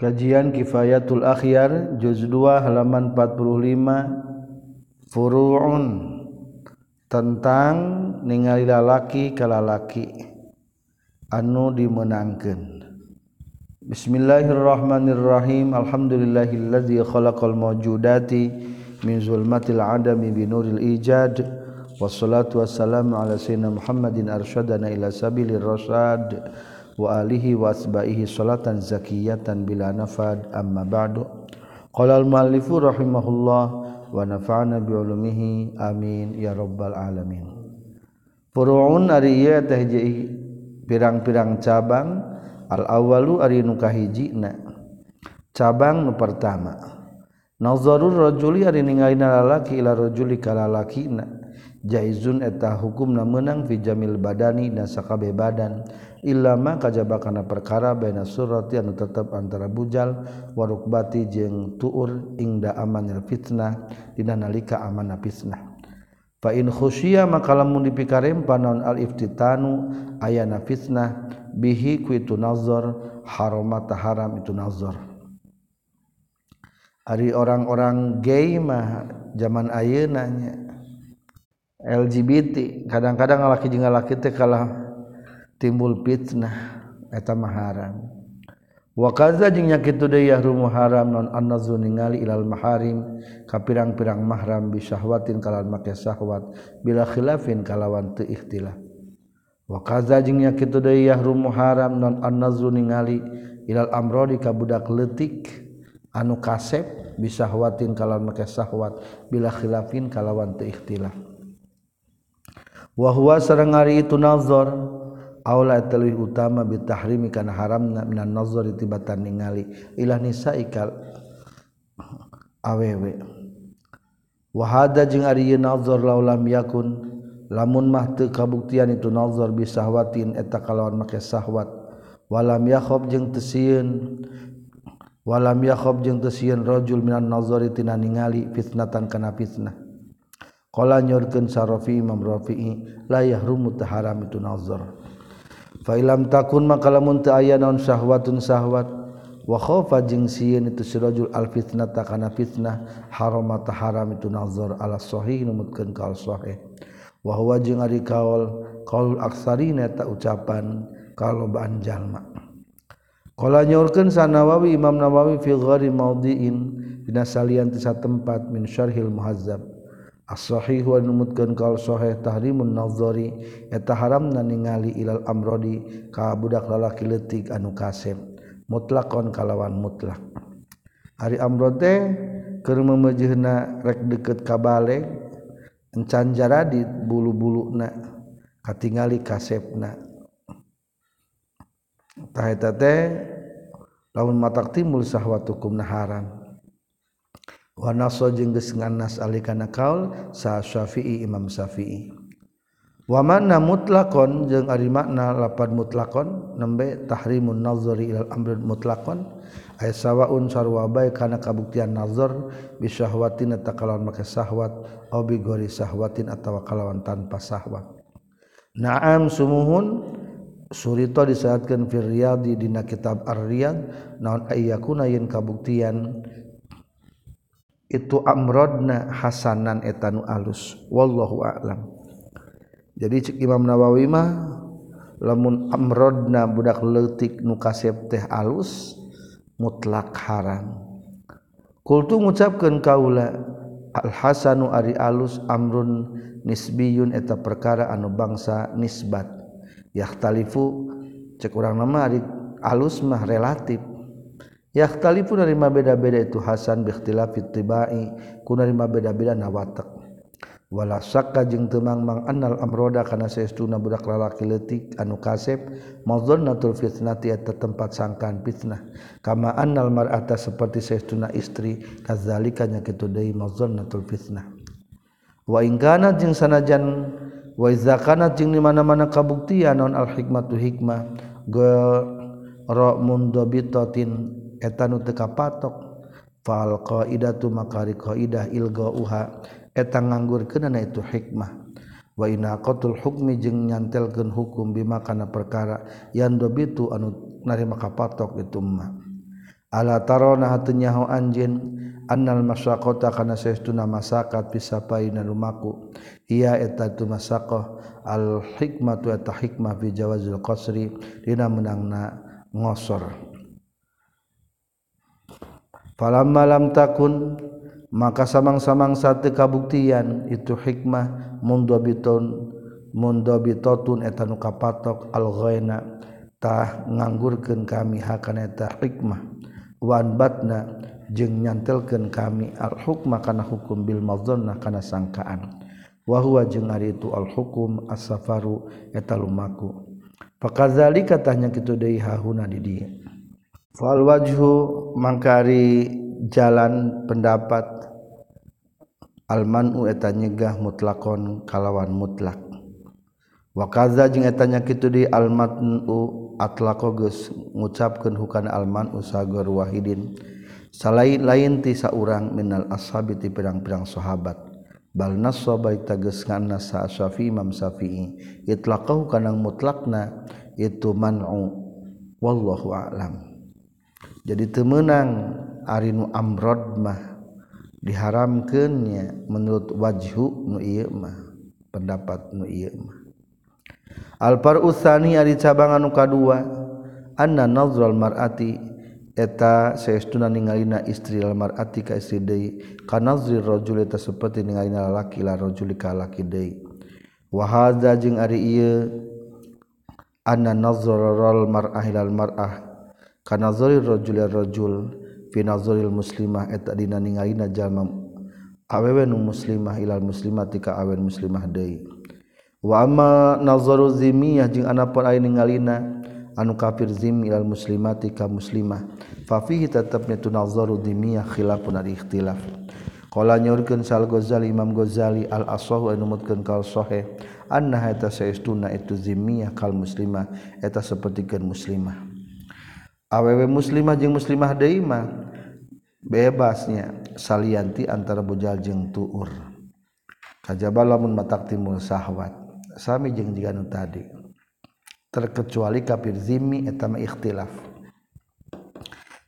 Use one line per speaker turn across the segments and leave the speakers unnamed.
Kajian Kifayatul Akhyar juz 2 halaman 45 Furu'un tentang ningali lalaki ka lalaki anu dimenangkeun. Bismillahirrahmanirrahim. Alhamdulillahillazi khalaqal mawjudati min zulmatil adami binuril ijad. Wassalatu wassalamu ala sayyidina Muhammadin arsyadana ila sabilir rasyad wa alihi wa asbaihi salatan zakiyatan bila nafad amma ba'du. Qala al muallifu rahimahullah wa nafa'ana bi ulumihi amin ya rabbal alamin. Furu'un ari ieu teh pirang-pirang cabang al awwalu ari nu kahijina cabang nu pertama. Nazarur rajuli ari ningalina lalaki ila rajuli kalalakina jaizun eta hukum na menang fijamil badani nasakabe badan. Ilama kajba kajabakana perkara baina surati anu tetap antara bujal warukbati jeung tuur ingda amanil fitnah dina nalika amana fitnah. Fa in khusya maka lamun dipikarem panon al iftitanu ayana fitnah bihi ku itu nazar haramata haram itu nazar. Ari orang-orang gay mah zaman ayeuna nya. LGBT kadang-kadang laki jeung laki teh kalah timbul fitnah eta mah haram. Wa kadza jeung nya kitu deui yahrumu haram non annazu ningali ilal maharim ka pirang-pirang mahram bi syahwatin kalawan make syahwat bila khilafin kalawan teu ikhtilaf. Wa kadza jeung nya kitu deui yahrumu haram non annazu ningali ilal amrodi ka budak leutik anu kasep bi syahwatin kalawan make syahwat bila khilafin kalawan teu ikhtilaf. wahwa sareng ari itu nazar. Aula teuih utama bitahrimi kana haramna minan nazar tibatan ningali ilah nisaikal awewe. Wahada jeung ari nazar laulam yakun lamun mah teu kabuktian itu nazar bisahwatin eta kalawan make sahwat. Walam yakhab jeung teu sieun walam yakhab jeung teu sieun rajul minan nazari tina ningali fitnatan kana fitnah. Qala nyurkeun Sarafi Imam Rafi'i la yahrumu taharam itu nazar. Fa ilam takun maka lamun teu aya naon syahwatun syahwat wa khaufa jeung sieun itu sirajul al fitnah takana fitnah harama taharam itu nazar ala sahih numutkeun kaul sahih. Wa huwa jeung ari kaul kaul aksarina ta ucapan kalobaan jalma. Qala nyurkeun Sanawawi Imam Nawawi fi ghairi maudhi'in dina salian tisa tempat min syarhil muhazzab ashohiwan numutkan sahih tahrimun nazori eta haramna ningali ilal amrodi ka budak lalaki leutik anu kasep. Mutlakon kalawan mutlak. Ari amrod teh keur memejehna rek deukeut ka balik encan jaradi bulu-buluna katingali kasepna. Tah eta teh lamun matak timbul sahwatukum haram. wanaso jeung geus nganas alikana kaul sa Syafi'i Imam Syafi'i. Wa manna mutlaqon jeung ari makna lapad mutlaqon nembe tahrimun nazari ilal amr mutlaqon. Ay sawaun sarwa bae kana kabuktian nazar bi syahwatin takalawan make syahwat aw bi gori syahwatin atawa kalawan tanpa syahwat. Na'am sumuhun surita disaatkeun fi riyadi dina kitab ar-riyad naon ayyakuna yen kabuktian itu amrodna Hasanan etanu alus. Wallahu a'lam. Jadi cek Imam Nawawi mah lamun amrodna budak leutik nu kasep teh alus mutlak haram. Kultu ngucapkeun kaula al hasanu ari alus amrun nisbiyun eta perkara anu bangsa nisbat. Yahtalifu cek urang nama ari alus mah relatif. Yahtali pun nerima beda-beda itu Hasan bikhtilaf tibai. Ku nerima beda-beda nawatak. Wala sakka jeung teu mangmang annal amroda kana saestuna budak lalaki leutik anu kasep madzannatul fitnati eta tempat sangkaan fitnah. Kama annal mar'ata seperti saestuna istri kadzalika nya kitu deui madzannatul fitnah. Wa in kana jeung sanajan wa iza kana jeung di mana-mana kabuktian non al hikmatu hikmah go ra etan teka patok fal qaidatu makari qaidah ilga uha eta nganggur kenana itu hikmah. Wa inaqatul hukmi jeung nyantelkeun hukum bima kana perkara yang dobitu anu narima kapatok itu mah. Ala tarona hatunya ho anjeun annal masaqata kana saestuna masakat pisapaina lumaku. Ia eta tu masaqah al hikmatu eta hikmah fi jawazil qasri dina menangna ngosor. Falam malam takun maka samang-samang satu kabuktian itu hikmah mundobitun mundobitotun etanu kapatok al-ghaina tah nganggurkeun kami hakana eta hikmah. Wan batna jeung nyantelkeun kami al-hukma kana hukum bil madzannah kana sangkaan. Wa huwa jeung ari itu al-hukum as-safaru eta lumaku. Fakadzalika tahnya kitu deui hahuna di dieu fal wajhu mangkari jalan pendapat. Almanu eta nyegah mutlakon kalawan mutlak. Wakaza jeung etanya kitu di almatnu atlaqo geus ngucapkeun hukana alman usagor wahidin. Salain lain ti saurang minal ashabi ti pirang-pirang sahabat. Bal nasaba tageus nganna sa syafi'i imam syafi'i. Itlaqahu kana mutlakna itu man'u. Wallahu a'lam. jadi temenang Arinu Amrodmah diharamkannya menurut wajhu nu pendapat nu Alpar usani ari cabangan uka2 anna nazral mar'ati eta saestuna ningalina istri al mar'ati ka istri deui kanazri rajul eta saperti ningalina lalaki la rajul ka laki deui. Wa hadza jeung ari ieu anna nazral mar'ah ilal mar'ah kana zorir rajul rajul fina zoril muslimah eta dina ningalina jalma awewe nu muslimah ilal muslimah tika awen muslimah deui. Wa amma nazaru zimiyah jeung anapun aya ningalina anu kafir zim ilal muslimati ka muslimah. Fafihi fihi tetepna tu nazaru zimiyah khilafun ari ikhtilaf. Kala nyorkeun Sal Ghazali Imam Ghazali al asahu anu mutkeun kal sahih anna eta saestuna itu zimmiyah kal muslimah eta sapertikeun muslimah. awew muslimah jeung muslimah deimah bebasnya salianti antara bujal jeung tuur. Kajaba lamun matak timul sahwat. Sami jeung jika nu tadi. Terkecuali kafir zimmi eta mah ikhtilaf.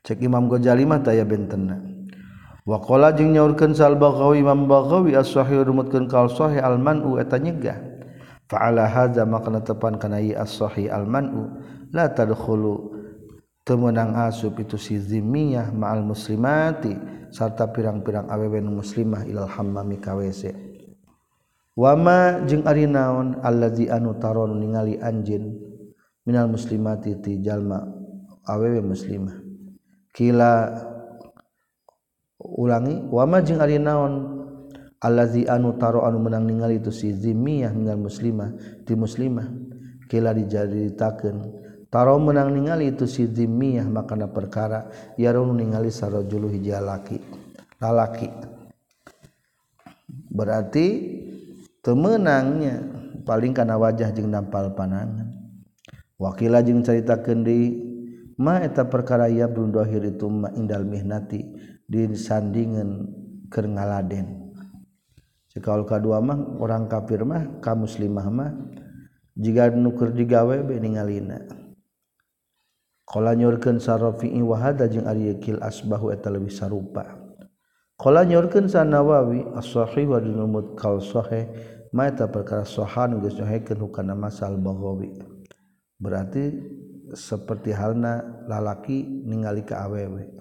Cek Imam Ghazali mah taya bentena. Wa qala jeung nyaurkeun sal baghawi Imam Baghawi as-sahih rumutkeun kal sahih al-man'u eta nyegah. Fa'ala hadza makna tepan kana ieu as-sahih al-man'u la tadkhulu temenang asub itu si zimiyah ma'al muslimati serta pirang-pirang awewe muslimah ilal hammami kawese wama jeung ari naon allazi anu taron ningali anjin minal muslimati ti jalma awewe muslimah. Kila ulangi wama jeung ari naon allazi anu taro anu menang ningali itu si zimiyah minal muslimah ti muslimah. Kila dijaritakeun taro menang ningali itu si zimmiyah makana perkara yarun ningali sarajulu hija laki lalaki. Berarti temenangnya paling kana wajah jeung nampal panangan wakila jeung caritakeun di ma eta perkara ya brundohir itu ma indal mihnati di sandingan keur ngaladen. Sekaul kadua mah orang kafir mah ka muslimah mah jika nuker digawe be ningalina. Kala nyorkeun sarrafi'i wa hada jeung ari kil asbahu eta leuwih sarupa. Kala nyorkeun sanawawi as-sahih wa dinumut kal sahih ma eta perkara sahan geus nyohikeun hukana masal baghawi. Berarti seperti halna lalaki ningali ka awewe.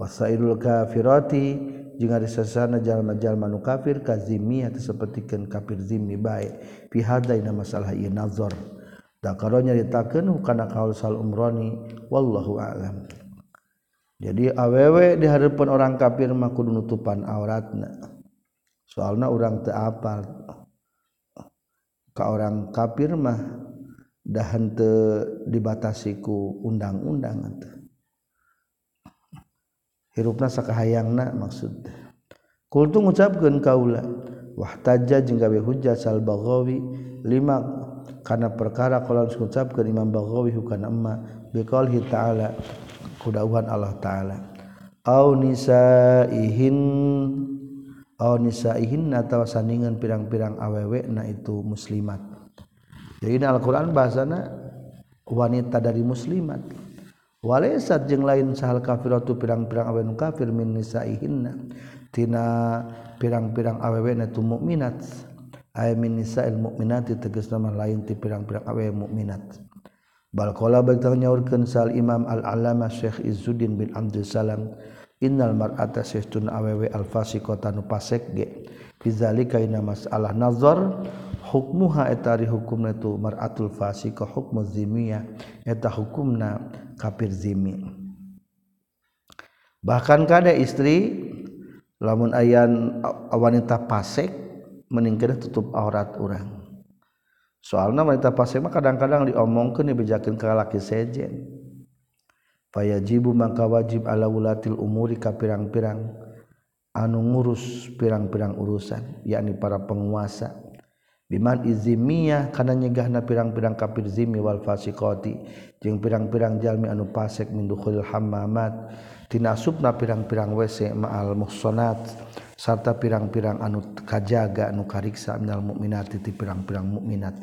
Wasairul kafirati jeung ari sasana jalma-jalma nu kafir kazimi zimmi sapertikeun kafir zimmi bae fi hada ina masalah ieu nazar. Dakaro nyaritakeun kana kaul Sal umroni wallahu a'lam. Jadi awewe di hadapan orang kafir mah kudu nutupan auratna. Soalna urang teu apal. Ka orang kafir mah dah henteu dibatasi ku undang-undang teu. Hirupna sakahayangna maksud. Kultu ngucapkeun kaula wahtaja jeung gawe hujjah Sal Baghawi lima karena perkara kalau mengucapkan Imam Baghawi hukana emma biqaulihi ta'ala kudauhan Allah taala. Au nisaihin au nisaihin atau sandingan pirang-pirang awewe na itu muslimat. Jadi ini Al-Qur'an bahasana wanita dari muslimat. Walaat jeung lain sahal kafirtu pirang-pirang awe kafir minnatina pirang-pirang awe tu mukminat aya minisa mukminati teges nama lain ti pirang-pirang awe mukminat balkola betulnya urken sal Imam al-alama Syekh Izuddin bin Abdulsalam innal mar'ata saestuna awewe al-fasi kota nu pasek ge. Fizalika ina masalah nazar hukmuha etari hukum itu mar'atul fasi ka hukmu zimiyah eta hukumna kafir zimi. Bahkan kada istri lamun ayan wanita pasek meningkir tutup aurat orang. Soalnya wanita pasir mah kadang-kadang diomongkan dibejakin ke laki sejen fayajibu maka wajib ala wulatil umuri ka pirang-pirang anu ngurus pirang-pirang urusan yakni para penguasa. Biman izimiyah kana nyegahna pirang-pirang kafir zimi wal fasiqati jeung pirang-pirang jalmi anu pasek min dukhulil hammamat tina asupna pirang-pirang WC ma'al muhsanat sarta pirang-pirang anu kajaga anu kariksa minal mukminati ti pirang-pirang mukminat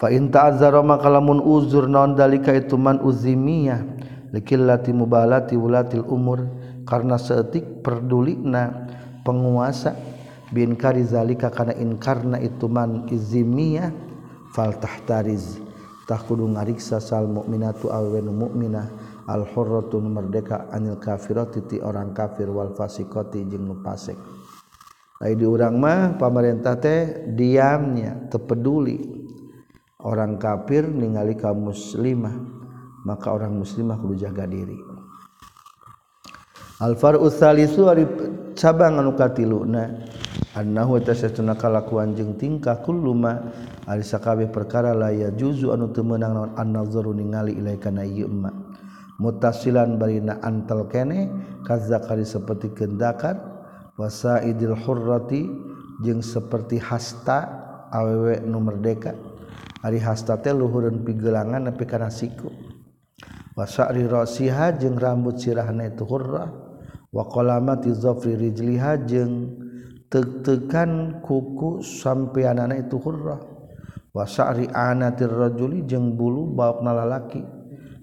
fa in ta'azzara maka uzur naon dalika itu man uzimiyah likillati mubalati wulatil umur karena seetik perdulikna penguasa bin karizalika kana inkarna itu man izimiyah fal tahtariz. Tah kudu ngariksa sal mukminatu awen mukminah al hurratu merdeka anil kafirati ti orang kafir wal fasiqati jeung nu fasik Ai di urang mah pamarentah teh diamnya tepeduli orang kafir ningali kaum muslimah maka orang muslimah kudu jaga diri. Alfar usalisu ari cabang anu katiluna annahu tasatuna kalakuan jeung tingkah kulluma ari sakabe perkara la ya juzu anu teu meunang naon an-nazaru ningali ilaika na ieu mutasilan barina antal kene kazakari seperti kendakan wasaidil hurrati jeung seperti hasta awewe nu merdeka. Ari hasta teh luhureun pigelangan nepi kana siku. Wasari rasiha jeung rambut sirahna itu hurrah. Wa qalamati zafri rijliha jeung teuk-teukan kuku sampeanana itu hurrah. Wasari anatir rajuli jeung bulu baokna lalaki.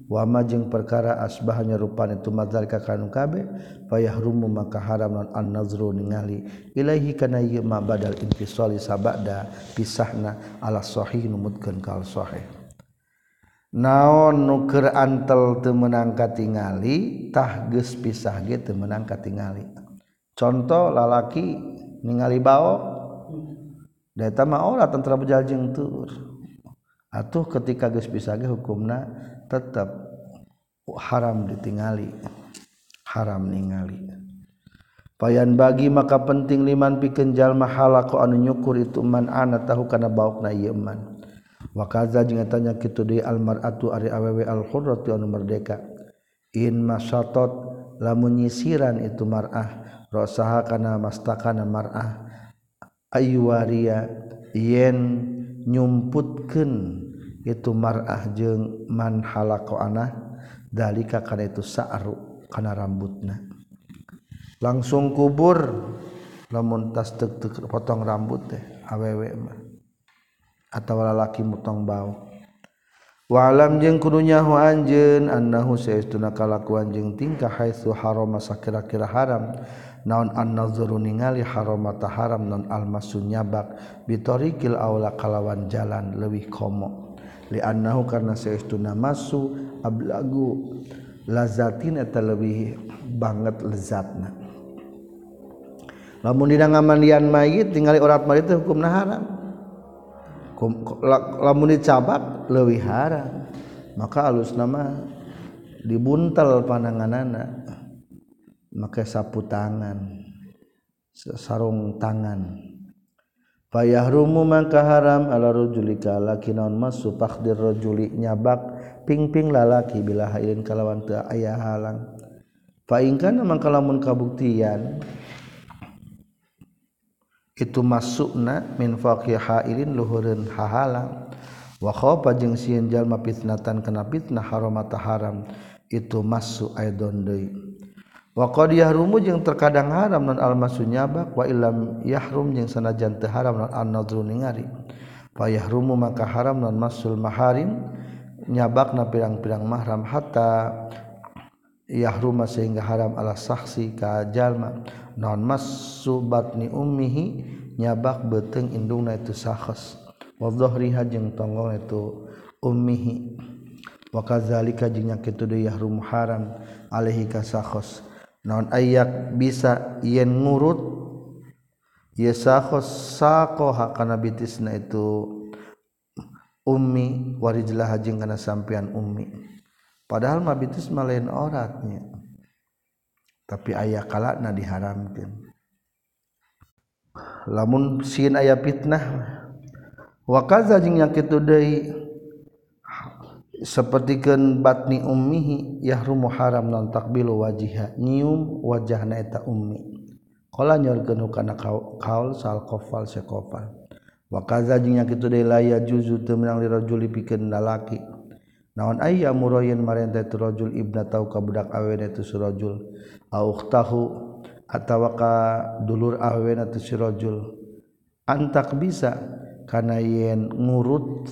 Wama jeung perkara asbahnya rupan itu madzalika kanu kabe fayahrumu maka haram non an nazru ningali ilaihi kana ieu ma badal intisali sabada pisahna ala sahih numutkeun kal sahih. Naon nuker antel temenangka tingalitah ge pisah gitu menangka tinggali contoh lalaki ningali bao data maulah tentara bejajeng tur. Atuh ketika geus pisah ge hukumna tetap haram ditingali haram ningali. Payan bagi maka penting liman pikeun jalma halaqo anu nyukur itu man ana tahu kana baukna ieu man. Wakaza jeung tanya kitu deui almar'atu ari awewe alhurratu anu merdeka. In masatot lamun nyisiran itu mar'ah rasaha kana mastakana mar'ah. Ayyuwaria yen nyumputkeun itu marah jeung manhalako anah dalika karena itu sa'ru karena rambutna. Langsung kubur lamun tas tek tek potong rambut teh awewe mah atau lalaki mutong bau. Walam jeung kudu nyaho anjeun annahu saestuna kalakuan jeung tingkah haitsu harama sakira-kira haram. Naon annadzuru ningali harama ta haram non almasun nyabak bitoriqil aula kalawan jalan leuwih komo. liannahu karena saestuna masu ablagu lazatin eta leuwih banget lezatna. Lamun dina ngamandian mayit tingali urat mayit teh hukumna haram. Lamun dicabak leuwih haram. Maka alus nama dibuntel pandanganana maka sapu tangan sarung tangan. payahrumu mangka haram ala rajuli ka laki naon mas supakdir rajuli nyabak pingping lalaki bila hailin kalawan teu aya halang. Fa in kana mangka lamun kabuktian itu masukna min faqih hailin luhureun hahalang. Wa khofa jeung sieun jalma fitnatan kana fitnah haramata haram itu masuk aidon deui. Waqad yahrumu jeung terkadang haram non almasunya, nyabak wa illam yahrum jeung sanajan teu haram non an-nadru ningari Fa yahrumu maka haram non masul maharim nyabakna pirang-pirang mahram hatta yahruma sehingga haram ala saksi ka jalma. Non masu batni ummihi nyabak beteng indungna itu sahas wa dhahriha jeung tonggong itu ummihi. Wa kadzalika jeung nya kitu deui yahrum haram alaihi ka sahas naon ayak bisa yen ngurut? Yesako sako hakana bitisna itu ummi warijlah hajing kana sampean ummi. Padahal mah bitis mah lain oratnya. Tapi ayah kalakna diharamkan lamun sin ayah fitnah wakaza jeung nya kitu deui sepertikan batni ummihi yahrum muharam non takbilu wajiha nyium wajah naeta ummi. Kala nyorkeun kana kaul sal kofal sekofal wa kaza jeung nya kitu deui la ya juzu teu meunang lirajuli pikeun lalaki. Naon aya murayen marenta tu rajul ibna tau ka budak awena tu surajul au tahu atawa ka dulur awena tu surajul antak bisa kana yen ngurut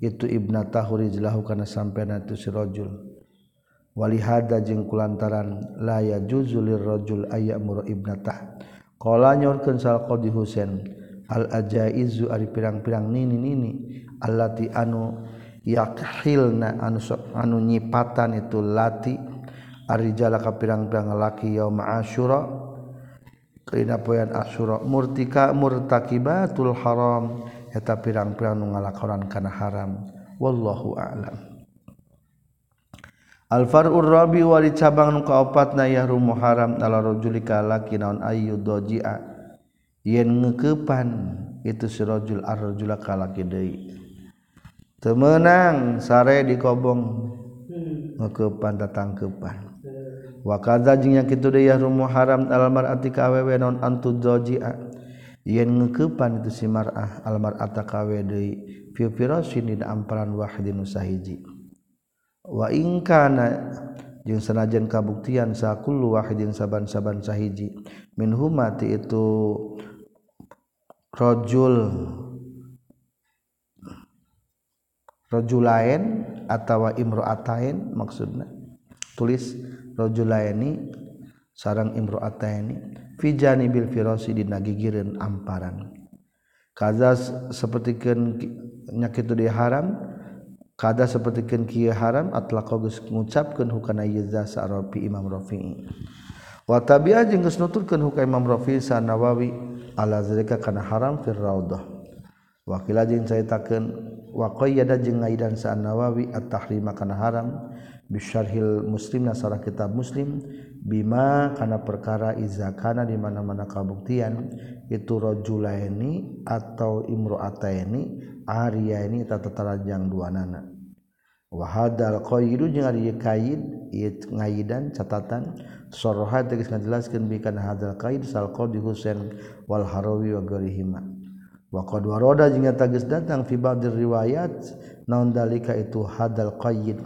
itu Ibna Tahurijlahu karena sampai itu sirojul walihada jeung kulantaran laya juzulir rajul aya mur ibnatah qala nyorkeun sal qadi husain al ajaizu ari pirang-pirang nini nini allati anu yakhilna anu anu nyipatan itu lati ari jalaka pirang-pirang laki yaum asyura kana poean asyura murtika murtakibatul haram. Eta pirang-pirang nu ngalakonan kana haram. Wallahu a'lam. Al far'ur rabi wali cabang nu kaopatna yahrum haram ala rajuli ka laki naon ayyu doji'a. Yen ngeukepan itu si rajul ar-rajula ka laki deui. Temenang sare di kobong ngekepan datang kepan wakaza jeung yang kitu deui rumu haram al mar'ati ka awewe antu doji'a yen ngekepan itu si mar'ah almar'ata kawe deui fi firasin dina amparan wahidin sahiji. Wa in kana jeung sanajan kabuktian sa kullu wahidin saban-saban sahiji. Min humati itu rajul rajulain atawa imra'atain maksudna. Tulis rajulaini sarang imroataini fijani bil firosi di gigireun amparan kaza sapertikeun nyakitu di haram kada sapertikeun kieu haram atlaqa geus ngucapkeun hukana yaza sarafi imam rafi'i. Wa tabi'a jeung geus nuturkeun hukana imam rafi'i sanawawi ala zalika kana haram fir raudhah. Wakilajin saya caritakeun wa qayyada jeung ngaidan sanawawi at-tahrima kana haram bisyarhil muslim nasara kitab muslim Bima karena perkara izakana di mana-mana kabuktian itu rojulaini atau imroataini Arya ini tata terajang dua nana. Wahadal qayidu jeung ari kaid ieu ngaidan catatan sorohat tegas ngajelaskeun bikan hadal kaid sal qadi Husain wal Harawi wa waroda jeung tegas datang fibadir riwayat naun dalika itu hadal kaid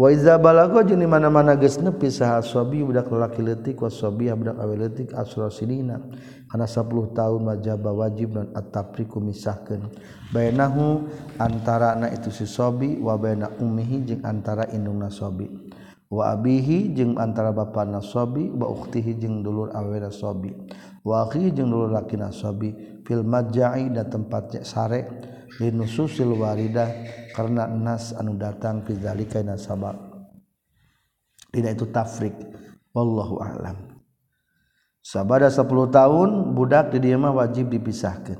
waiza balago jeung mana-mana geus nepi saha sobi budak lelaki leutik wa sobi ah budak awe leutik asra sinina kana 10 tahun wajaba wajib dan at-tafriqu misahkeun. Bainahu antara na itu si sobi wa baina ummihi jeung antara indungna sobi. Wa abihi jeung antara bapana sobi wa ukhtihi jeung dulur awe sobi. Wa akhi jeung dulur lakina sobi. Fil majai dan tempatnya sare linususil waridah karena nas anu datang fizalika na sabab. Tidak itu tafrik. Wallahu a'lam. Sabada 10 tahun budak di dieu mah wajib dipisahkan.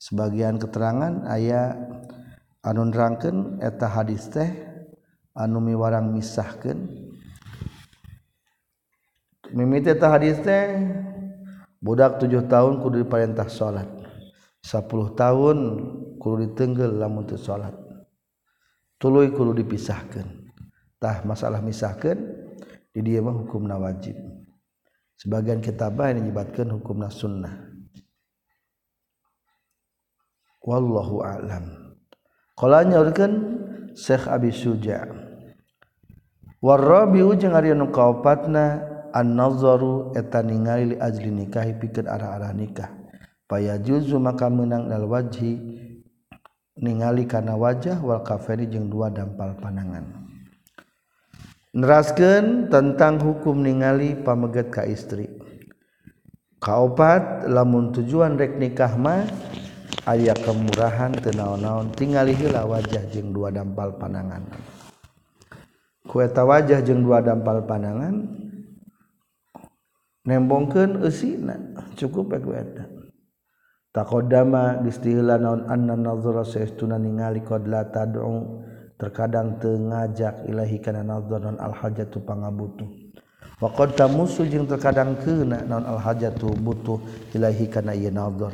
Sebagian keterangan aya anu nerangkeun eta hadis teh anu miwarang misahkeun mimiti eta hadis teh budak 7 tahun kudu diperintah salat 10 tahun kudu ditenggel lamun teu salat tuluy kudu dipisahkan tah masalah misahkan di dia mah hukum wajib. Sebagian kitabah yang menyebabkan hukum sunnah. Wallahu a'lam. Kalau nyaurkan Syekh Abi Suja warabiu jeung ari anu kaopatna an-nazaru eta ningali li ajli nikahi pikeun arah-arah nikah. Paya juzu maka menang dal wajhi ningali kana wajah wal kafeni jeung dua dampal panangan neraskan tentang hukum ningali pameget ka istri. Kaopat lamun tujuan rek nikah mah aya kemurahan teu naon-naon tingali heula wajah jeung dua dampal panangan ku eta wajah jeung dua dampal panangan nembongkeun eusina cukup ya kueta takodama gestila naon anna nazara saestuna ningali qad la tad'u. Terkadang teu ngajak ilahi kana nazar non al hajatu pangabutuh. Wa qad tamusu jeung terkadang keuna naon al hajatu butuh ilahi kana ieu nazar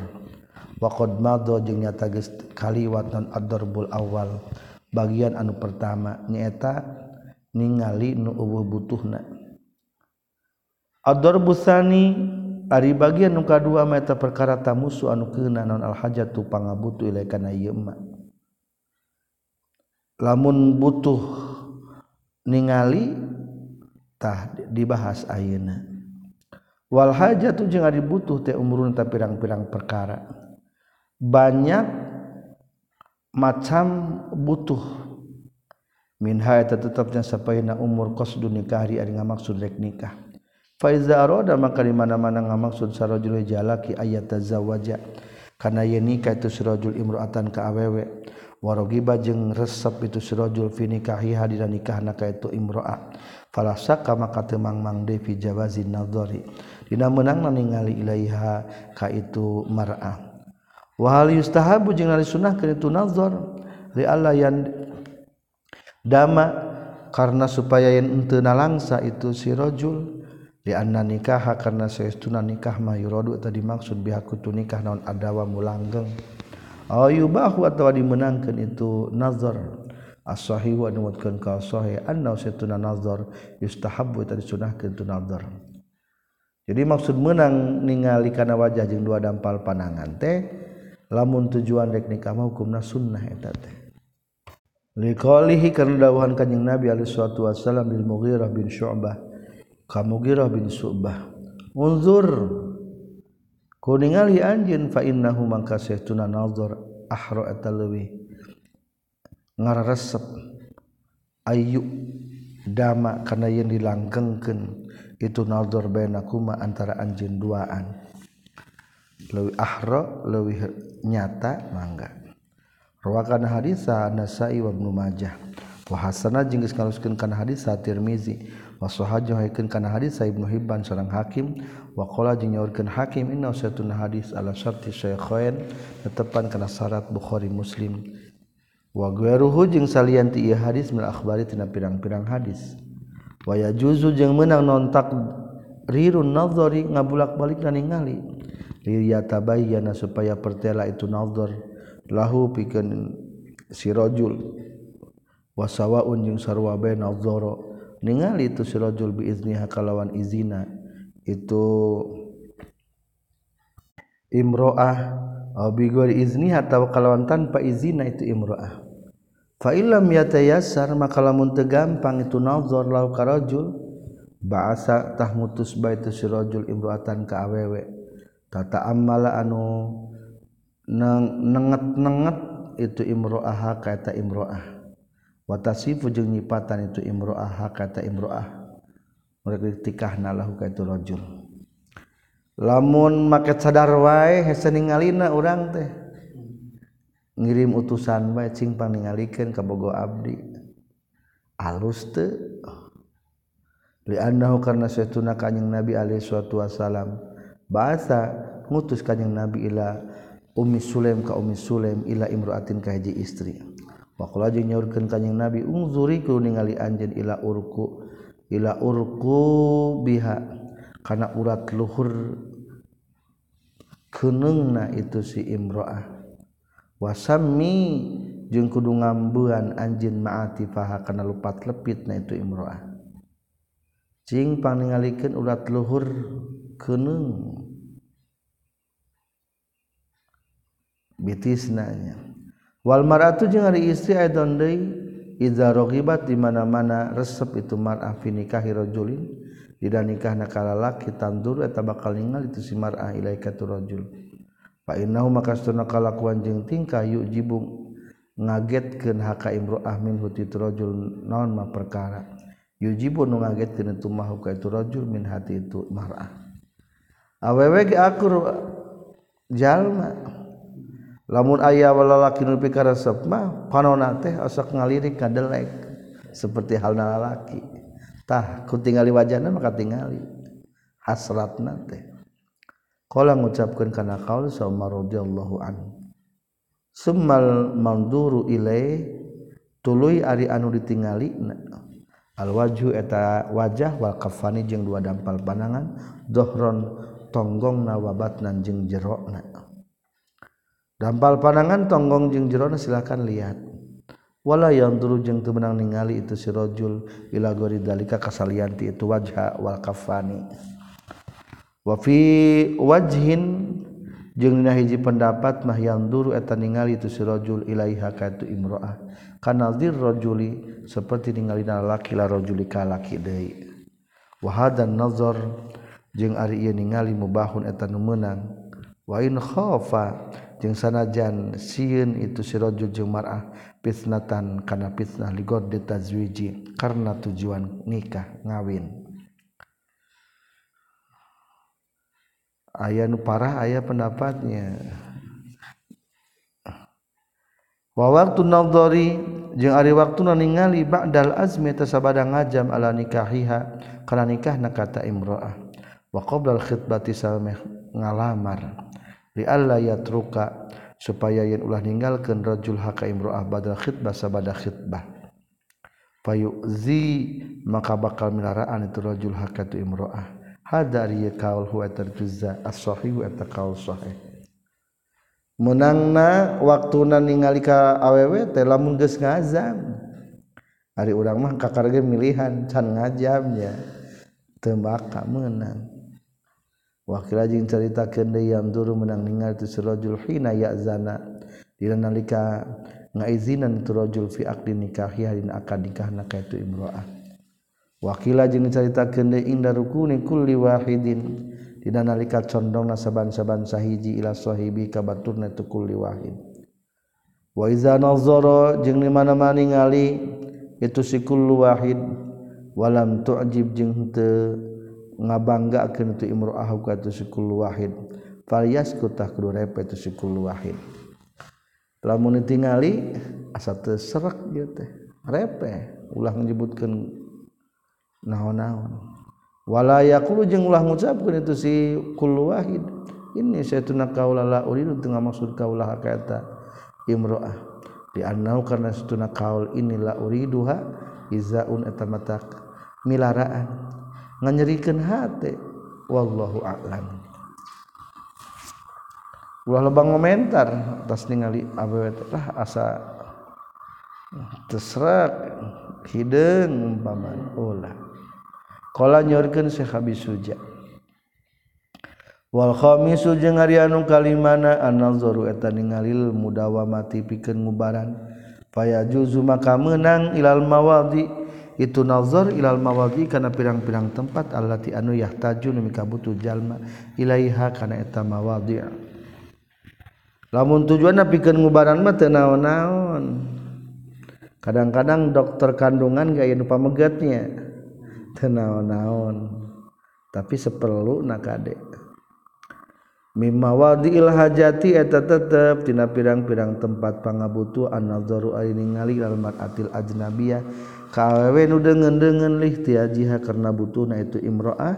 wa qad madha jeung nyata geus kaliwat non ad-darbul awal bagian anu pertama nyaeta ningali nu eueuh butuhna. Ad-darbusani Ari bagian nuka dua meta perkara ta musuh anu kena non al-hajat tu pangabutu ilai kana yema. Lamun butuh ningali tah dibahas ayeuna. Wal hajatu jeung ari butuh teh umurun ta pirang-pirang perkara. Banyak macam butuh minha eta tetepna sapaina umur qasdun nikah ari ngamaksud rek nikah Faiza aroda maka di mana-mana ngamaksud sarojul jalaki ayat tazawaja karena ye nikah itu sirojul imro'atan ka awewe warogiba jeung resep itu sirojul fi nikahiha dina nikahna ka itu imro'ah falah saka maka teu mangmang fi jawazin nadhari dina meunangna ningali ilaiha ka itu mar'ah wa hal yustahabu jeung ari sunahkeun itu nazar. Li alla yan dama karena supaya yen teu nalangsa itu si rajul anna nikah karena sayaestuna nikah mayrodu tadi maksud bihaku tu nikah naon adawa mulanggeng. Ayubahu atau dimenangkan itu nazar. As-sahih wa nuwatkeun ka sahih anna saytuna nazar yustahabbu tadi sunahkeun tu nazar. Jadi maksud menang ningali kana wajah jeung dua dampal panangan teh lamun tujuan rek nikah mah hukumna sunnah eta teh. Liqalihi kana dawuhan kanjing Nabi alaihi wasallam bil Mughirah bin Syu'bah kamugira bin Subah. Unzur. Kuningali anjeun fa innahu mangka saytuna nazar ahra atalwi. Ngararesep ayu dama kana yen dilanggengkeun. Itu nazar bainakuma antara anjeun duaan. Leuwih ahra leuwih nyata mangga. Rawakan hadisa Nasai wa Ibnu Majah. wa hasana jeung geus ngaluskeun kana hadis sa Tirmizi. Wa sahaja haikeun kana hadis sa Ibnu Hibban sareng Hakim. Wa qala jeung nyaurkeun Hakim inna satun hadis ala syarti Syaikhain. Tetepan kana syarat Bukhari Muslim. Wa ghairuhu jeung salian ti ieu hadis min akhbari tina pirang-pirang hadis. Wa yajuzu jeung meunang nontak rirun nazari ngabulak-balik dan ningali. Liyatabayyana supaya pertela itu nazar lahu pikeun si rajul wa sawaun jeung sarwa baina nadhara ningali itu sirajul biizniha kalawan izina. Itu imro'ah. Bi ghairi izniha atau kalawan tanpa izina itu imro'ah. Fa illam yatayassar maka lamun teu gampang itu nazar lau karajul ba'asa tah mutus baitu sirajul imro'atan ka awewe. Tata amala anu nenget-nenget itu imro'ah ka eta imro'ah watasifu jeung nyipatan itu imro'ah kata imro'ah. Mereka tikah nalahu ka itu rajul. Lamun make sadar wae hese ningalina urang teh. Ngirim utusan wae cing paningalikeun ka bogo abdi. Alus teu. Li annahu karna saytuna kanjing nabi alaihi suatu wasalam bahasa ngutus kanjing nabi ila ummi sulaim ka ummi sulaim ila imra'atin ka hiji istri. Makla jeung nyaurkeun kanjing Nabi ungzuriku ningali anjeun ila urku ila urku biha kana urat luhur keneungna itu si imro'ah. Wasami jeung kudu ngambuan anjeun ma'atifaha kana lupat lepit na itu imro'ah. Cing paninggalikeun urat luhur keneung bitisnanya. Walmaratu jeung ari istri Aidon deui idza raghibat di mana-mana resep itu mar'ah fi nikahi rajulin dina nikahna ka lalaki tandur eta bakal ningali itu si mar'ah ilaika tu rajul. Fa innahu makastuna kalakuan jeung tingkah yujibung ngagetkeun haka imro'ah minhu ti rajul naon ma perkara. Yujibu nu ngagetkeun itu mah ka itu rajul min hati itu mar'ah. Awewe ge akur jalma lamun ayah walalaki nu pikaresep mah panona teh asak ngalirik kadelek seperti hal lalaki. Tah ku tinggali wajahna maka tinggali hasrat teh. Kalau mengucapkan karena kau sama radhiyallahu anhu. Semal manduru ilai tului ari anu ditingali al wajhu eta wajah wal kafani jeung dua dampal panangan dohron tonggong nawabat nan jeung jerona dampal panangan tonggong jeung jerona silakan lihat. Wala yang dulu jeung teu menang ningali itu si rajul ila gori dalika kasalianti itu wajha wal kafani. Wa fi wajhin jeung dina hiji pendapat mah yang dulu eta ningali itu si rajul ilaiha ka itu imroah. Kana rajuli seperti ningali lalaki la rajuli ka laki deui. Wa hadan nazar jeung ari ieu ningali mubahun eta nu meunang. Wa in khafa jeung sanajan sieun itu si rajul jeung mar'ah fitnatan kana fitnah ligod tazwiji karena tujuan nikah ngawin. Aya nu parah ayah pendapatnya. Wa waktu nadhari jeung ari waktuna ningali ba'dal azmi tasabada ngajam ala nikahiha kana nikahna kata imro'ah. Wa qabla al khitbati ngalamar lialla yatruka supaya yen ulah ninggalkeun rajul haka imro'ah badal khitbah sabada khitbah fayuzi maka bakal milaraan itu rajul haka tu imro'ah hada riya kaul huwa tarjuzza as-sahih wa taqaul sahih. Menangna waktuna ningali ka awewe teh lamun geus ngazam. Ari urang mah kakarge milihan can ngajamnya. Teu bakal menang. wakil jing cerita kende yang dulu menang ningal tu sirajul hina ya'zana. Dina nalika ngaizinan tu rajul fi aqdi nikahi hadin akad nikah naka itu imro'ah. Wakila jing cerita kende inda rukuni kulli wahidin. Dina nalika condong nasaban-saban sahiji ila sahibi kabaturna tu kulli wahid. Wa iza nazara jeung di mana-mana ningali itu si kullu wahid. Walam tu'jib jeung teu ngabanggakeun tu imru'ahu ka tusikul wahid. Falyasku tah kudu repe tusikul wahid. Lamun tingali asa teu serak ieu teh. Repe ulah menyebutkan naon-naon. Wala yaqulu jeung ulah ngucapkeun itu si kul wahid. Ini saytuna kaula la uridu teu maksud kaulah ka eta imru'ah di annau karena saytuna kaul inilah uriduha izaun eta milaraan. nganyerikan hati wallahu a'lam. Ulah lebang komentar atas ningali awewe lah asa terserak hideung umpaman. Ulah qala nyorkeun Syekh Abi Suja wal khamisu jeung ari anu kalimana an-nazaru eta ningali mudawamati pikeun ngubaran. Faya juzu maka menang ilal mawadi itu nazar ilal mawadi karena pirang-pirang tempat allati anu yahtaju nu kabutuh jalma ilaiha karena eta mawadi. Lamun tujuanna pikeun ngubaran mah teu naon-naon. Kadang-kadang dokter kandungan gaya nu pamegatnya teu naon-naon. Tapi seperlu na kadek. mimmawadil hajati eta tetep tina pirang-pirang tempat pangabutu an-nadzaru ari ningali lal mar'atil ajnabiyah. Ka awewe nu deungeun-deungeun lih tiajiha karena butuhna itu imro'ah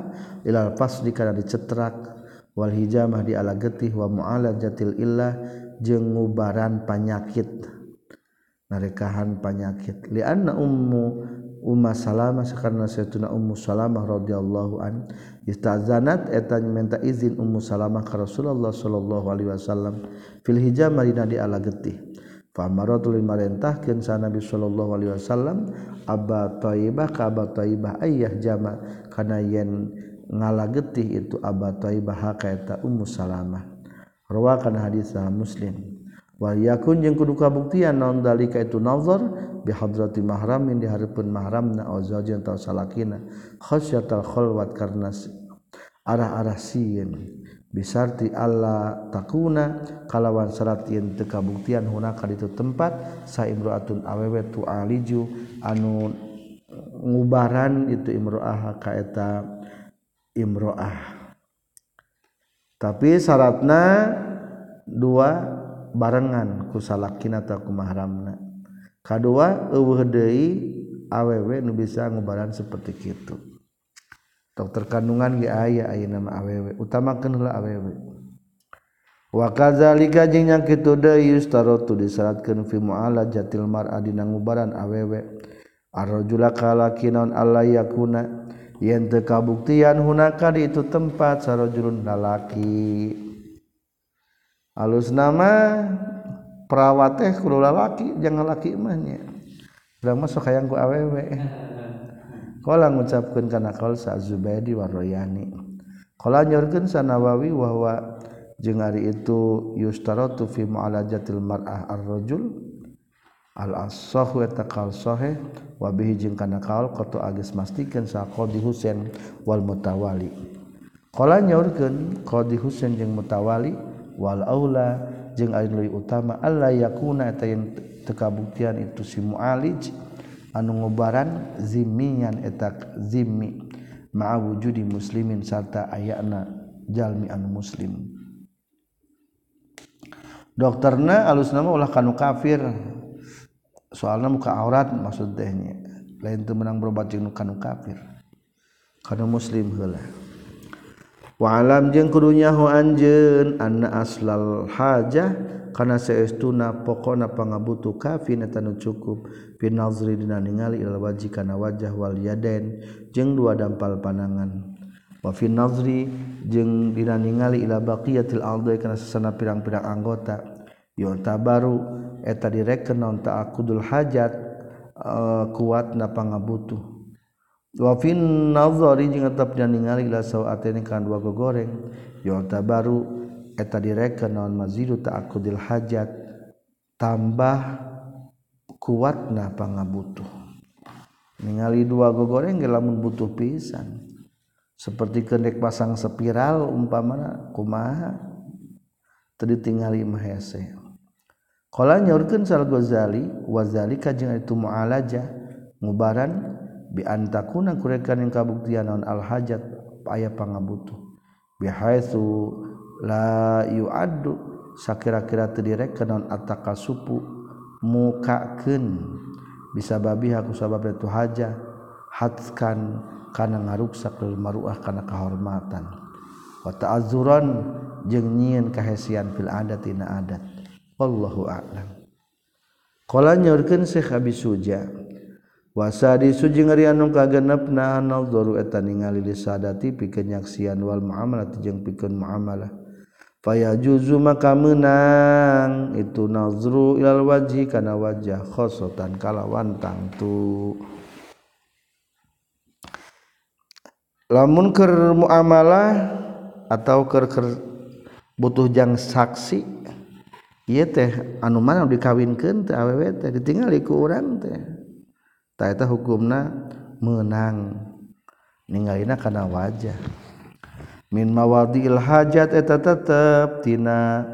ilal fasdi kana dicetrak. Wal hijamah di ala getih wa mu'alajatil illah jeung ngubaran panyakit narekahan panyakit. Li anna ummu Umma Salamah sekarang Saytuna Ummu Salamah radhiyallahu an. Istazanat eta minta izin Ummu Salamah ka Rasulullah sallallahu alaihi wasallam. Fil hijab marina di ala getih. Famaratul marentahkeun sa Nabi sallallahu alaihi wasallam Abba Thaibah ka Abba Thaibah ayah jama. Kana yen ngalagetih itu Abba Thaibah ka eta Ummu Salamah. Rawakan hadis Muslim. Wal yakun jeung kudu kabuktian naon dalika itu nazar bihadrati mahramin di hareupeun mahramna aw zaujin taw salakina. Khasyatal khalwat karna arah-arah siin bisati Allah takuna kalawan serat yen teu kabuktian hunaka itu tempat sa imroatun awewe tu aliju anu ngubaran itu imroah ka eta imroah. Tapi syaratna dua barengan ku salakina atau ku mahramna kedua eueuh deui awewe nu bisa ngubaran seperti kitu. Dokter kandungan ge aya ayeuna nama awewe utamakeun heula awewe wa kadzalika jeung nya kitu deui yustaratu disyaratkeun fi mu'alajatil mar'a dina ngubaran awewe arrajula kalaki naon alla yakuna yen teu kabuktian hunaka di itu tempat sarojulun lalaki. Alus nama perawat teh kudu lalaki jangan laki mahnya udah masuk hayang ku awewe kala ngucapkeun kana kaul sa Zubaidi warroyani kala nyorkeun sa Nawawi wahwa jeung ari itu yustaratu fi mu'alajatil mar'ah ar-rajul al asah wa taqal sahih wa bihi jeung kana kaul qatu agis mastikeun sa Qadi Husain wal mutawali. Kala nyorkeun Qadi Husain jeung mutawali wal aula jeung ari utama Allah yakuna eta tekabuktian itu si mualij anu ngobaran zimmiyan eta zimmi ma'a wujudi muslimin sarta ayana jalmi anu muslim. Dokterna alus nama ulah kanu kafir. Soalnya muka aurat maksud tehnya lain itu menang berobat jeung kanu kafir. Kanu muslim heula. walam jeung kudunyahu anjeun anna aslal hajah kana saestuna pokona pangabutu kafi tanu cukup. Pinazri dina ningali ilal wajhi kana wajah wal yadain jeung dua dampal panangan wa fi nazri jeung dina ningali ila baqiyatil ardi kana sasana pirang-pirang anggota. Yonta baru eta direken non ta'akudul hajat uh, kuatna pangabutuh. wafin nazari jeung atap dan ningali ila sawateni kan dua goreng yota baru eta direken naon mazidu ta'aqqudil hajat. Tambah kuatna pangabutuh. Ningali dua goreng ge lamun butuh pisan. Seperti kendek pasang spiral umpamana kumaha? Tadi tingali mahese kalau nyorkan sal Ghazali wazali kajeng itu mu'alaja ngubaran biantakuna kurekan yang kabuktian non al hajat aya pangabutuh. Bihaitsu la yu'addu sakira-kira teu direken non ataka supu mukakeun. Bisa babi aku sabab itu haja hatskan kana ngaruksak lil maruah kana kehormatan. Wa ta'azzuran jeung nyieun kahesian fil adat tina adat. Wallahu a'lam. Qala nyaurkeun Syekh Abi Suja wasadi suji ngerianung kagenep na nadzoru eta ningali li sadati pikeun nyaksian wal muamalah jeung pikeun muamalah. Faya juzu maka menang itu nazru ilal wajhi kana wajah khosotan kalawan tangtu. Lamun ker muamalah atau ker, ker butuh jang saksi iya teh anu mana dikawinkan teh awewe teh ditinggal ku orang teh. taeta hukumna menang ninggalina kana wajah. Min mawadil hajat eta tetep tina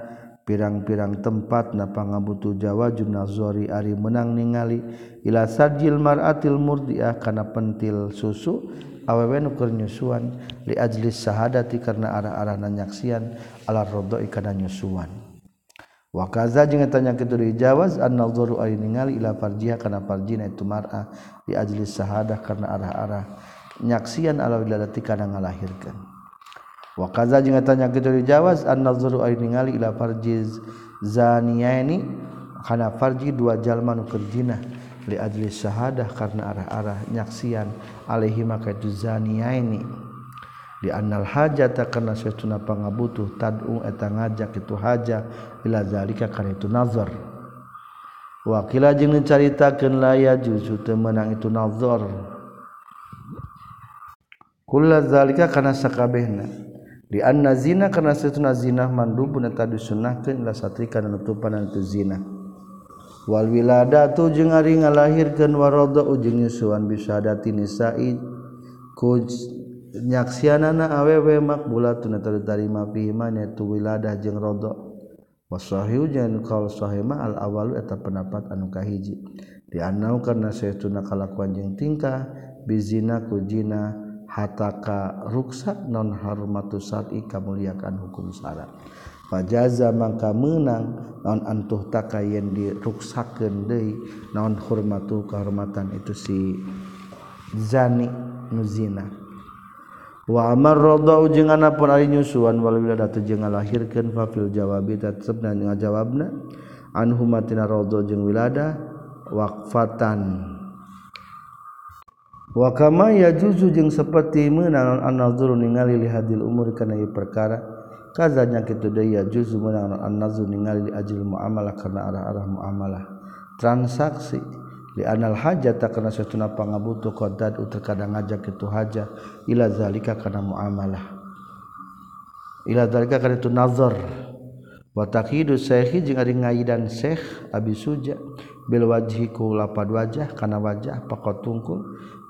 pirang-pirang tempat na pangabutu jawa junazori ari menang ningali ila sajil mar'atil murdiah kana pentil susu awewe nu keur nyusuan li ajlis sahadati karena arah-arah nanyaksian ala rodo kana nyusuan. wakaza jeung tanya kitu dijawaz an nadharu ari ningali ila farjiha kana farjina itu mar'a di ajlis sahadah karena arah-arah nyaksian ala wiladati kana ngalahirkeun wakaza jeung tanya kitu dijawaz an nadharu ari ningali ila farjiz zaniyaini kana farji dua jalma nu keur zina li ajlis sahadah karena arah-arah nyaksian alaihi maka itu zaniyaini di annal haja tak kana sesuatu pangabutuh tad'u eta ngajak itu haja ila zalika kana itu nazar. Wakila jeung dicaritakeun la ya juzu teu meunang itu nazar. Kulla zalika kana sakabehna. Di anna zina kana sesuatu zina mandubun eta disunahkeun ila satrika nutupan itu zina. Wal wiladatu jeung ari ngalahirkeun waradau jeung nyusuan bisadati nisa'i kuj nyaksianana awewe makbulatun eta ditarima fi imane tu wiladah jeung rada wasahihu jeung qaul sahih al awal eta pendapat anu kahiji. Di anau karna saytuna kalakuan jeung tingkah bizina kujina hataka ruksak non harmatu syar'i kamuliakan hukum syarat fajaza mangka menang non antuh taka yen diruksakeun deui non hurmatu kehormatan itu si zani nuzina. Wa amar radau jeung anapun ari nyusuan wal wiladatu jeung ngalahirkeun fafil jawabi tetep ngajawabna. Anhu matina radau jeung wilada waqfatan. Wa kama yajuzu jeung saperti meunang an-nazuru ningali li hadil umur kana ieu perkara kazanya kitu deui yajuzu meunang an-nazuru ningali li ajil muamalah kana arah-arah muamalah. Transaksi di anal haja tak karena setuna pangabutuh kodad terkadang ngajak itu haja ila zalika karena muamalah. Ila zalika karena itu nazar. Wa taqidu syekhi jeung ari ngaidan syekh abi suja bil wajhi lapad wajah kana wajah pakot tungkul.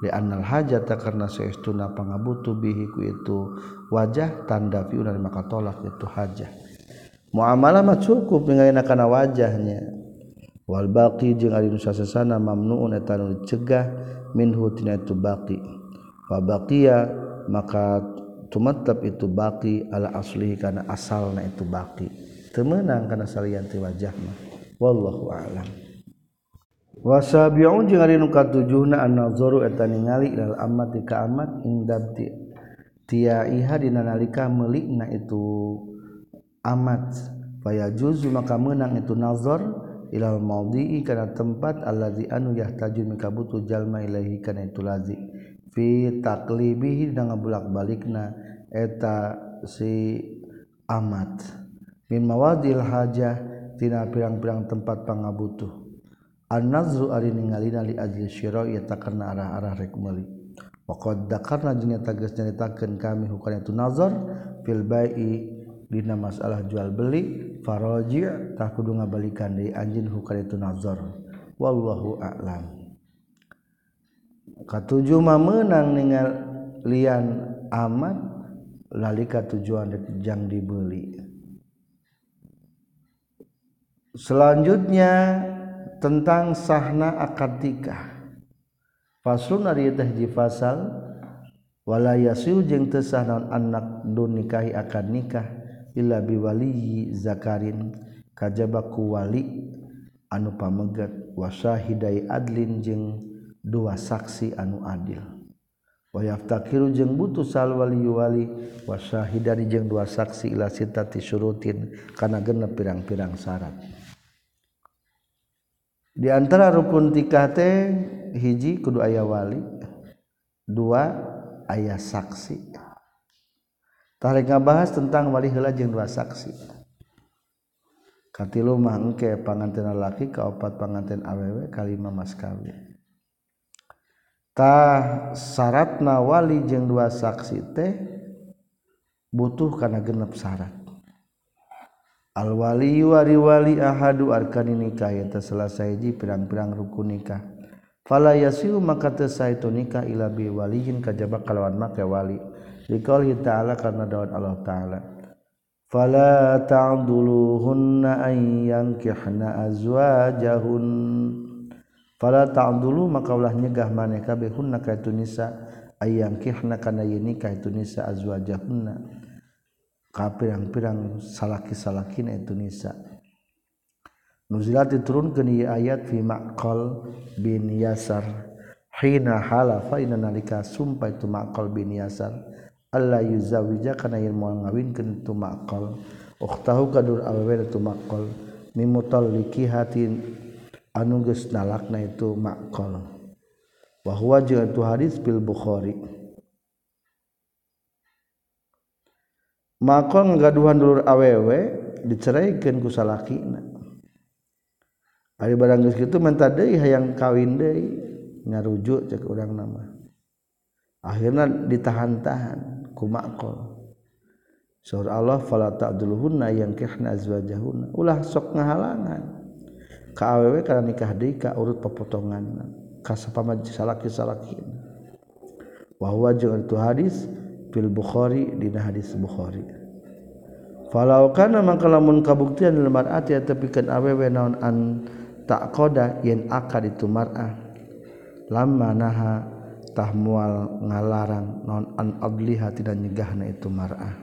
Di anal haja tak karena setuna pangabutuh bihi ku itu wajah tanda fi maka tolak itu haja muamalah mah cukup ngaina kana wajahnya Walbaqi jeung ari nu sasana mamnuun eta nu dicegah minhu tina itu baqi. Fa baqiya maka tumatab itu baqi ala aslihi kana asalna itu baqi. Teu meunang kana salian ti wajahna wallahu a'lam. Wasabiun jeung ari nu katujuhna an-nazaru eta ningali ilal amati ka amat indabti tia iha dina nalika melikna itu amat. Faya juzu maka menang itu nazar ilal maudhi'i kana tempat allazi anu yahtaju mika butuh jalma ilaihi kana itu lazi. Fi taklibihi dengan bulak-balikna eta si amat. Min mawadil hajah tina pirang-pirang tempat pangabutuh. An-nazru ari ningalina li ajli syira ya takarna arah-arah rek meuli. Waqad dakarna jeung eta geus nyaritakeun kami hukana itu nazar fil bai'i dina masalah jual beli faraji' tah kudu ngabalikan deui anjeun hukar itu nazar. Wallahu a'lam. Katujuh mah meunang lian amat lalika tujuan jang dibeli. Selanjutnya tentang sahna akad nikah. Faslun ari teh fasal wala yasu jeung teu sah anak dun nikahi akad nikah illa biwaliyi zakarin kajabaku wali anu pamegat wasahidai adlin jeung dua saksi anu adil. Wayaf takiru jeung butuh salwaliyu wali wasahidani jeng dua saksi ila sitati surutin kana genep pirang-pirang syarat. Di antara rukun tikate hiji kudu aya wali dua ayah saksi. tarik ngabahas tentang wali heula jeung dua saksi. Katilu mah engke pangantin laki kaopat pangantin awewe kalima mas kawin tah syaratna wali jeung dua saksi teh butuh kana genep syarat. Al wali wari wali ahadu arkani nikah eta selesai di pirang-pirang rukun nikah. Fala yasiu maka teu saetu nikah ila bi waliyin kajaba kalawan make wali. Liqaulihi ta'ala karena dawan Allah ta'ala. Fala ta'duluhunna an yankihna azwajahun. Fala ta'dulu maka ulah nyegah maneh kabeh hunna ka itu nisa. Ayankihna kana ye nikah itu nisa azwajahunna. Ka pirang-pirang salaki-salakina itu nisa. Nuzilat diturunkeun ieu ayat fi maqal bin yasar. Hina halafa ina nalika sumpah itu maqal bin yasar Allah yuzawija kana yen moal ngawinkeun tu maqal. Ukhtahu kadur awewe maqal. Mimutalliki hatin anu geus nalakna itu maqal. Wa huwa jeung hadis fil bukhari. Maqal ngagaduhan dulur awewe diceraikeun ku salakina. Ari barang geus kitu menta deui hayang kawin deui ngarujuk cek urang nama. Akhirnya ditahan-tahan. Makol sur Allah fala ta'duluhunna yang kihna azwajahunna. Ulah sok ngahalangan. Ka awewe nikah deui ka urut pepotongan ka sapama salaki-salaki wa huwa jeung itu hadis fil Bukhari dina hadis Bukhari. Falau kana maka lamun kabuktian lil mar'ati tepikeun awewe naon an tak koda yen akad itu mar'ah. Lamma naha tah mual ngalarang non an abliha tidak nyegahna itu mar'ah.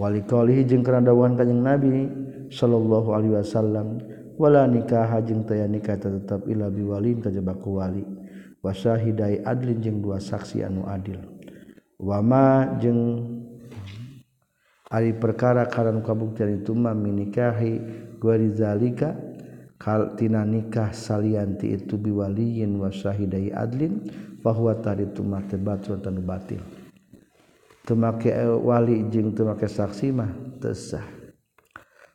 Wali qalihi jeung kana dawuhan kanjing nabi sallallahu alaihi wasallam wala nikah jeung taya nikah tetep ila biwalin kajaba ku wali wasyahidai adlin jeung dua saksi anu adil. Wama jeung ari perkara karan kabuktian itu mah minikahi gua rizalika kaltina nikah salianti itu biwaliyin wa syahidai adlin bahwa tadi tumah tebat dan batil. Temake eh, wali jeung temake saksi mah tesah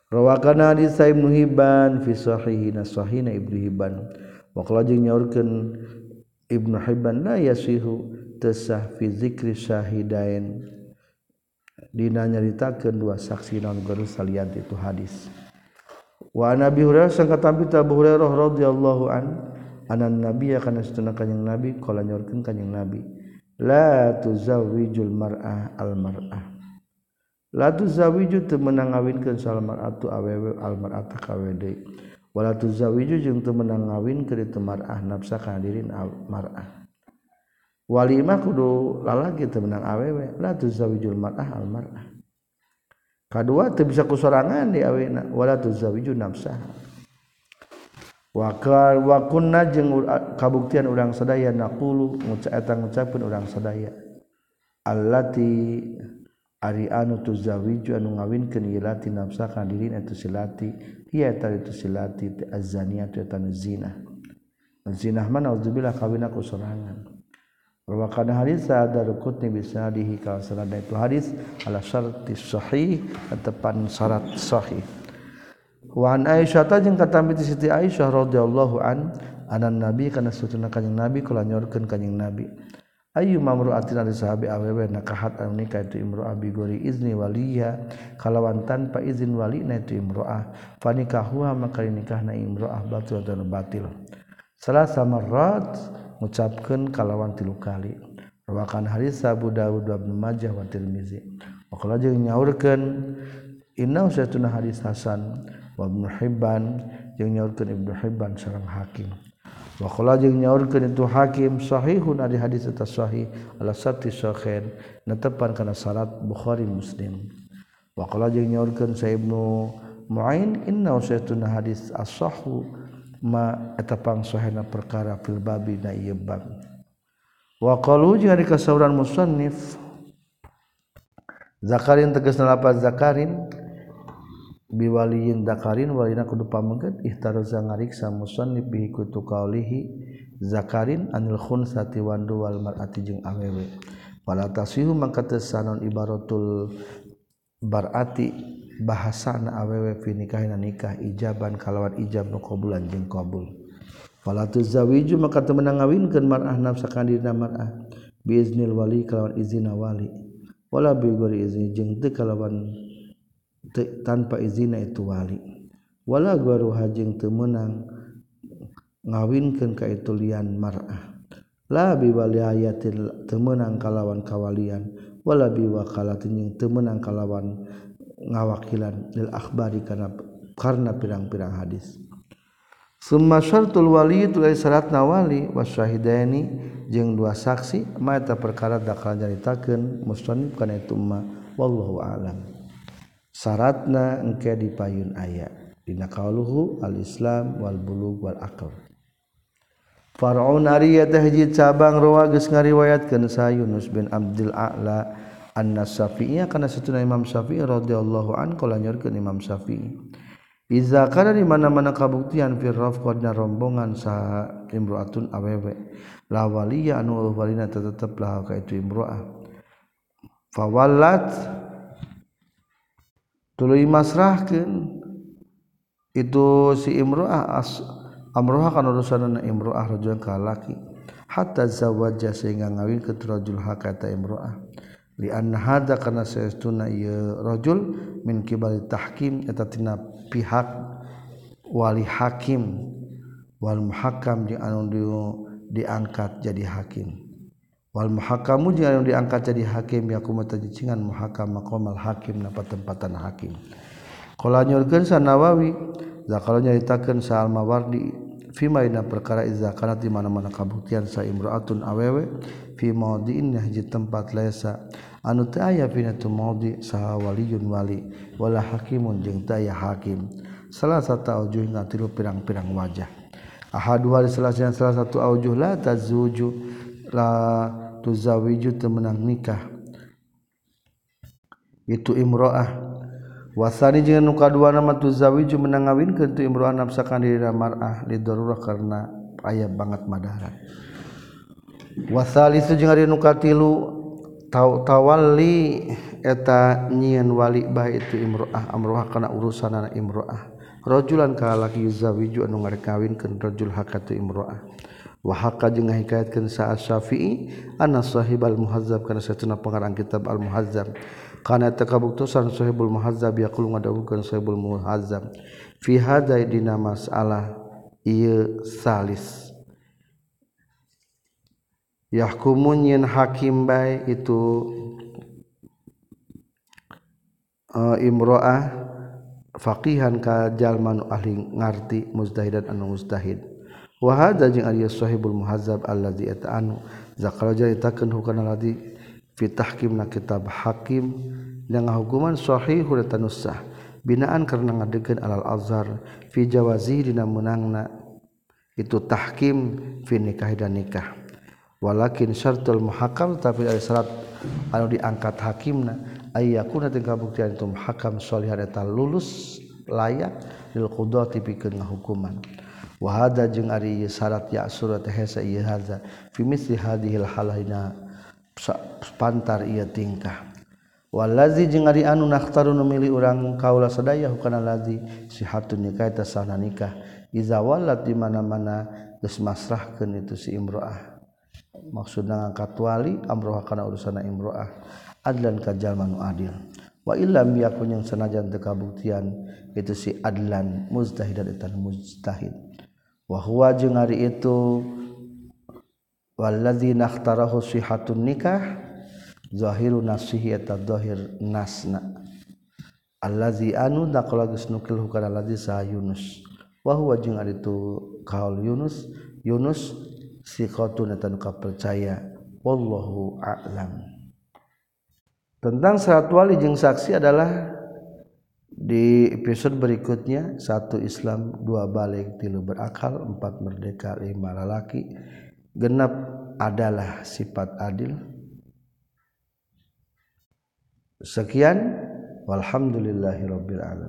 rawakana hadis sa ibnu hibban fi sahihi nasahina ibnu hibban. Wa qala jeung nyaurkeun ibnu hibban la yasihu tesah fi zikri syahidain. Dina nyaritakeun dua saksi non guru salian itu hadis. Wa nabi hurairah sangka tampi Abu Hurairah radhiyallahu an anan nabi kana satuna kanjing nabi kala nyorkeun kanjing nabi. La tuzawwijul mar'ah al mar'ah. La tuzawwiju teu meunang ngawinkeun sal mar'atu awewe al mar'ata kawede. Wala tuzawwiju jeung teu meunang ngawinkeun itu mar'ah nafsa kana dirin mar'ah. Walimah kudu lalaki teu menang awewe. La tuzawwijul mar'ah al mar'ah kedua tuh bisa kusorangan di awena wala tuzawiju nafsaha wa wa kunna jeung kabuktian urang sadaya naqulu ngucap eta ngucapkeun urang sadaya. Allati ari anu tuzawiju anu ngawinkeun ilati nafsa ka diri itu silati ieu eta itu silati azania eta zina zina mana uzubillah kawin aku sorangan Rawakan hadis ada rukutni bisa dihikal sanad itu hadis ala syarti sahih tepan syarat sahih. Wa an Aisyah ta jeung katam bi Siti Aisyah radhiyallahu an anan nabi kana sutuna kanjing nabi kula nyorkeun kanjing nabi. Ayu mamru atina di sahabi awewe nakahat anu nikah itu imro'ah bigori izni waliya kalawan tanpa izin wali na itu imro'ah fanikahuha maka nikahna imro'ah batil dan batil. Salah samarat mengucapkan kalawan tilu kali. Rawakan hadis Abu Dawud wa Ibnu Majah wa Tirmizi. Maka jeung nyaurkeun inna usatuna hadis Hasan. Wa Ibnu Hibban jeung nyaurkeun Ibnu Hibban sareng Hakim. Wa qala jeung nyaurkeun itu Hakim sahihun ari hadis eta sahih ala satti sahen netepan kana syarat Bukhari Muslim. Wa qala jeung nyaurkeun Sa Ibnu Muain inna usatuna hadis as-sahhu. maetapangsohana perkara fil babi na ieu bab. Wa qalu jeung ari kasauran musannif zakarin tegasna lapat zakarin biwaliyin zakarin walina kudu pamengkeut ihtaroza ngariksa musannif bihi kutu qaulihi zakarin anil khunsati wandu wal mar'ati jeung awewe. Wala tasihu mangka teu ibarotul barati bahasa na awewe nikah na nikah ijaban kalawan ijab nu qabulan jeung qabul fala tuzawiju maka teu meunang ngawinkeun mar'ah nafsa ka dina mar'ah. Biiznil wali kalawan izina wali. Wala bi ghairi izni jeung teu kalawan te, tanpa izina itu wali. Wala gharuha hajing teu meunang ngawinkeun ka itu lian mar'ah. La bi waliyatin teu meunang kalawan kawalian. Wala bi wakalatin jeung teu meunang kalawan ngawakilan lil akhbari karena karena pirang-pirang hadis Summa syartul wali itu dari syarat nawali wasyahidaini jeung dua saksi ma eta perkara dakal nyaritakeun musannif kana itu ma wallahu alam. Syaratna engke dipayun aya dina qauluhu al Islam wal bulug wal aql. Far'un ari teh hiji cabang rawa geus ngariwayatkeun sa Yunus bin Abdul A'la Syafi'iyya karena setuna Imam Syafi'i radhiyallahu an kala nyorkeun Imam Syafi'i. Iza kana di mana-mana kabuktian fi rafqadna rombongan sa imro'atun awewe. La waliya anu walina tetep lah ka itu imro'ah fawallat tuluy masrahkeun itu si imro'ah as amroha kana urusan imro'ah rajul ka laki. Hatta zawaja sehingga ngawin ke rajul hakata imro'ah lianhada karena seuna rajul min kibali tahkim etatina pihak wali hakim wal muhakam jeung anu diangkat jadi hakim. Wal muhakamu jeung anu diangkat jadi hakim yakum tajicingan muhakam maqamal hakim na patempatan hakim. Qala nyurkeun sanawawi zakalo nyaritakeun sa al-mawardi. Mawardi fi maina perkara iza kana di mana-mana kabuktian sa imraatun awewe fi maudiin hiji tempat laisa anu teu aya pina tu maudi saha waliyun wali wala hakimun jeung teu aya hakim. Salah satu aujuh ngatilu pirang-pirang wajah. Ahadu wa salah satu aujuh la tazuju la tuzawiju temenang nikah itu imro'ah wasani jeung nu kadua nama tu zawiju menang ngawinkeun tu imroah nafsakan diri mar'ah lidarurah karena aya banget madarat. Wasalisu jeung ari nu katilu taw tawalli eta nyieun wali bae itu imro'ah amro'ah kana urusanana imro'ah rajulan ka laki zawiju anu ngarekawinkeun rajul hakatu imro'ah wa haqa jeung ngahikayatkeun sa Syafi'i anna sahibal muhazzab kana satuna pengarang kitab al muhazzab kana takabuktosan sahibul muhazzab yaqul ngadawukeun sahibul muhazzab. Fi hadza dina mas'alah ieu salis. Yahkumun yen hakim bae itu uh, imro'ah faqihan ka jalman ahli ngarti muztahidan anu mustahid Wahada jeung ari sahibul muhazzab allazi ata'anu zakara jaritakeun hukana ladi fitahkim na kitab hakim dan hukuman sahih sahihul tanusah. Binaan karena ngadekeun alal azhar fi jawazi dina menangna. Itu tahkim fi nikah dan nikah. Walakin syartul muhakam tapi ada syarat anu diangkat hakimna ayyakuna teu kabuktian itu muhakam sholihan eta lulus layak lil qudati pikeun ngahukuman. Wahada jeung ari syarat ya surat hesa ieu hadza fi misli hadhil halina pantar ia tingkah. Walazi jeung ari anu nakhtaru nu milih urang kaula sadaya hukana lazi sihatun nikah eta sahna nikah. Iza walat di mana-mana geus masrahkeun itu si imroah. Maksudna ngangkat wali amroah kana urusanna imroah. Adlan ka jalma nu adil. Wa illam yakun yang sanajan teu kabuktian itu si adlan mujtahidan eta mujtahid. Wa huwa jeung ari itu waladzi nakhtarahu sihatun nikah zahiru nasihi eta zahir nasna. Allazi anu naqala geus nukil hukana allazi sa Yunus. Wa huwa jeung ari itu kaul Yunus Yunus siqatun eta percaya wallahu a'lam. Tentang syarat wali jeung saksi adalah di episode berikutnya satu Islam dua balik tilu berakal empat merdeka lima lalaki genap adalah sifat adil. Sekian walhamdulillahirabbil alamin.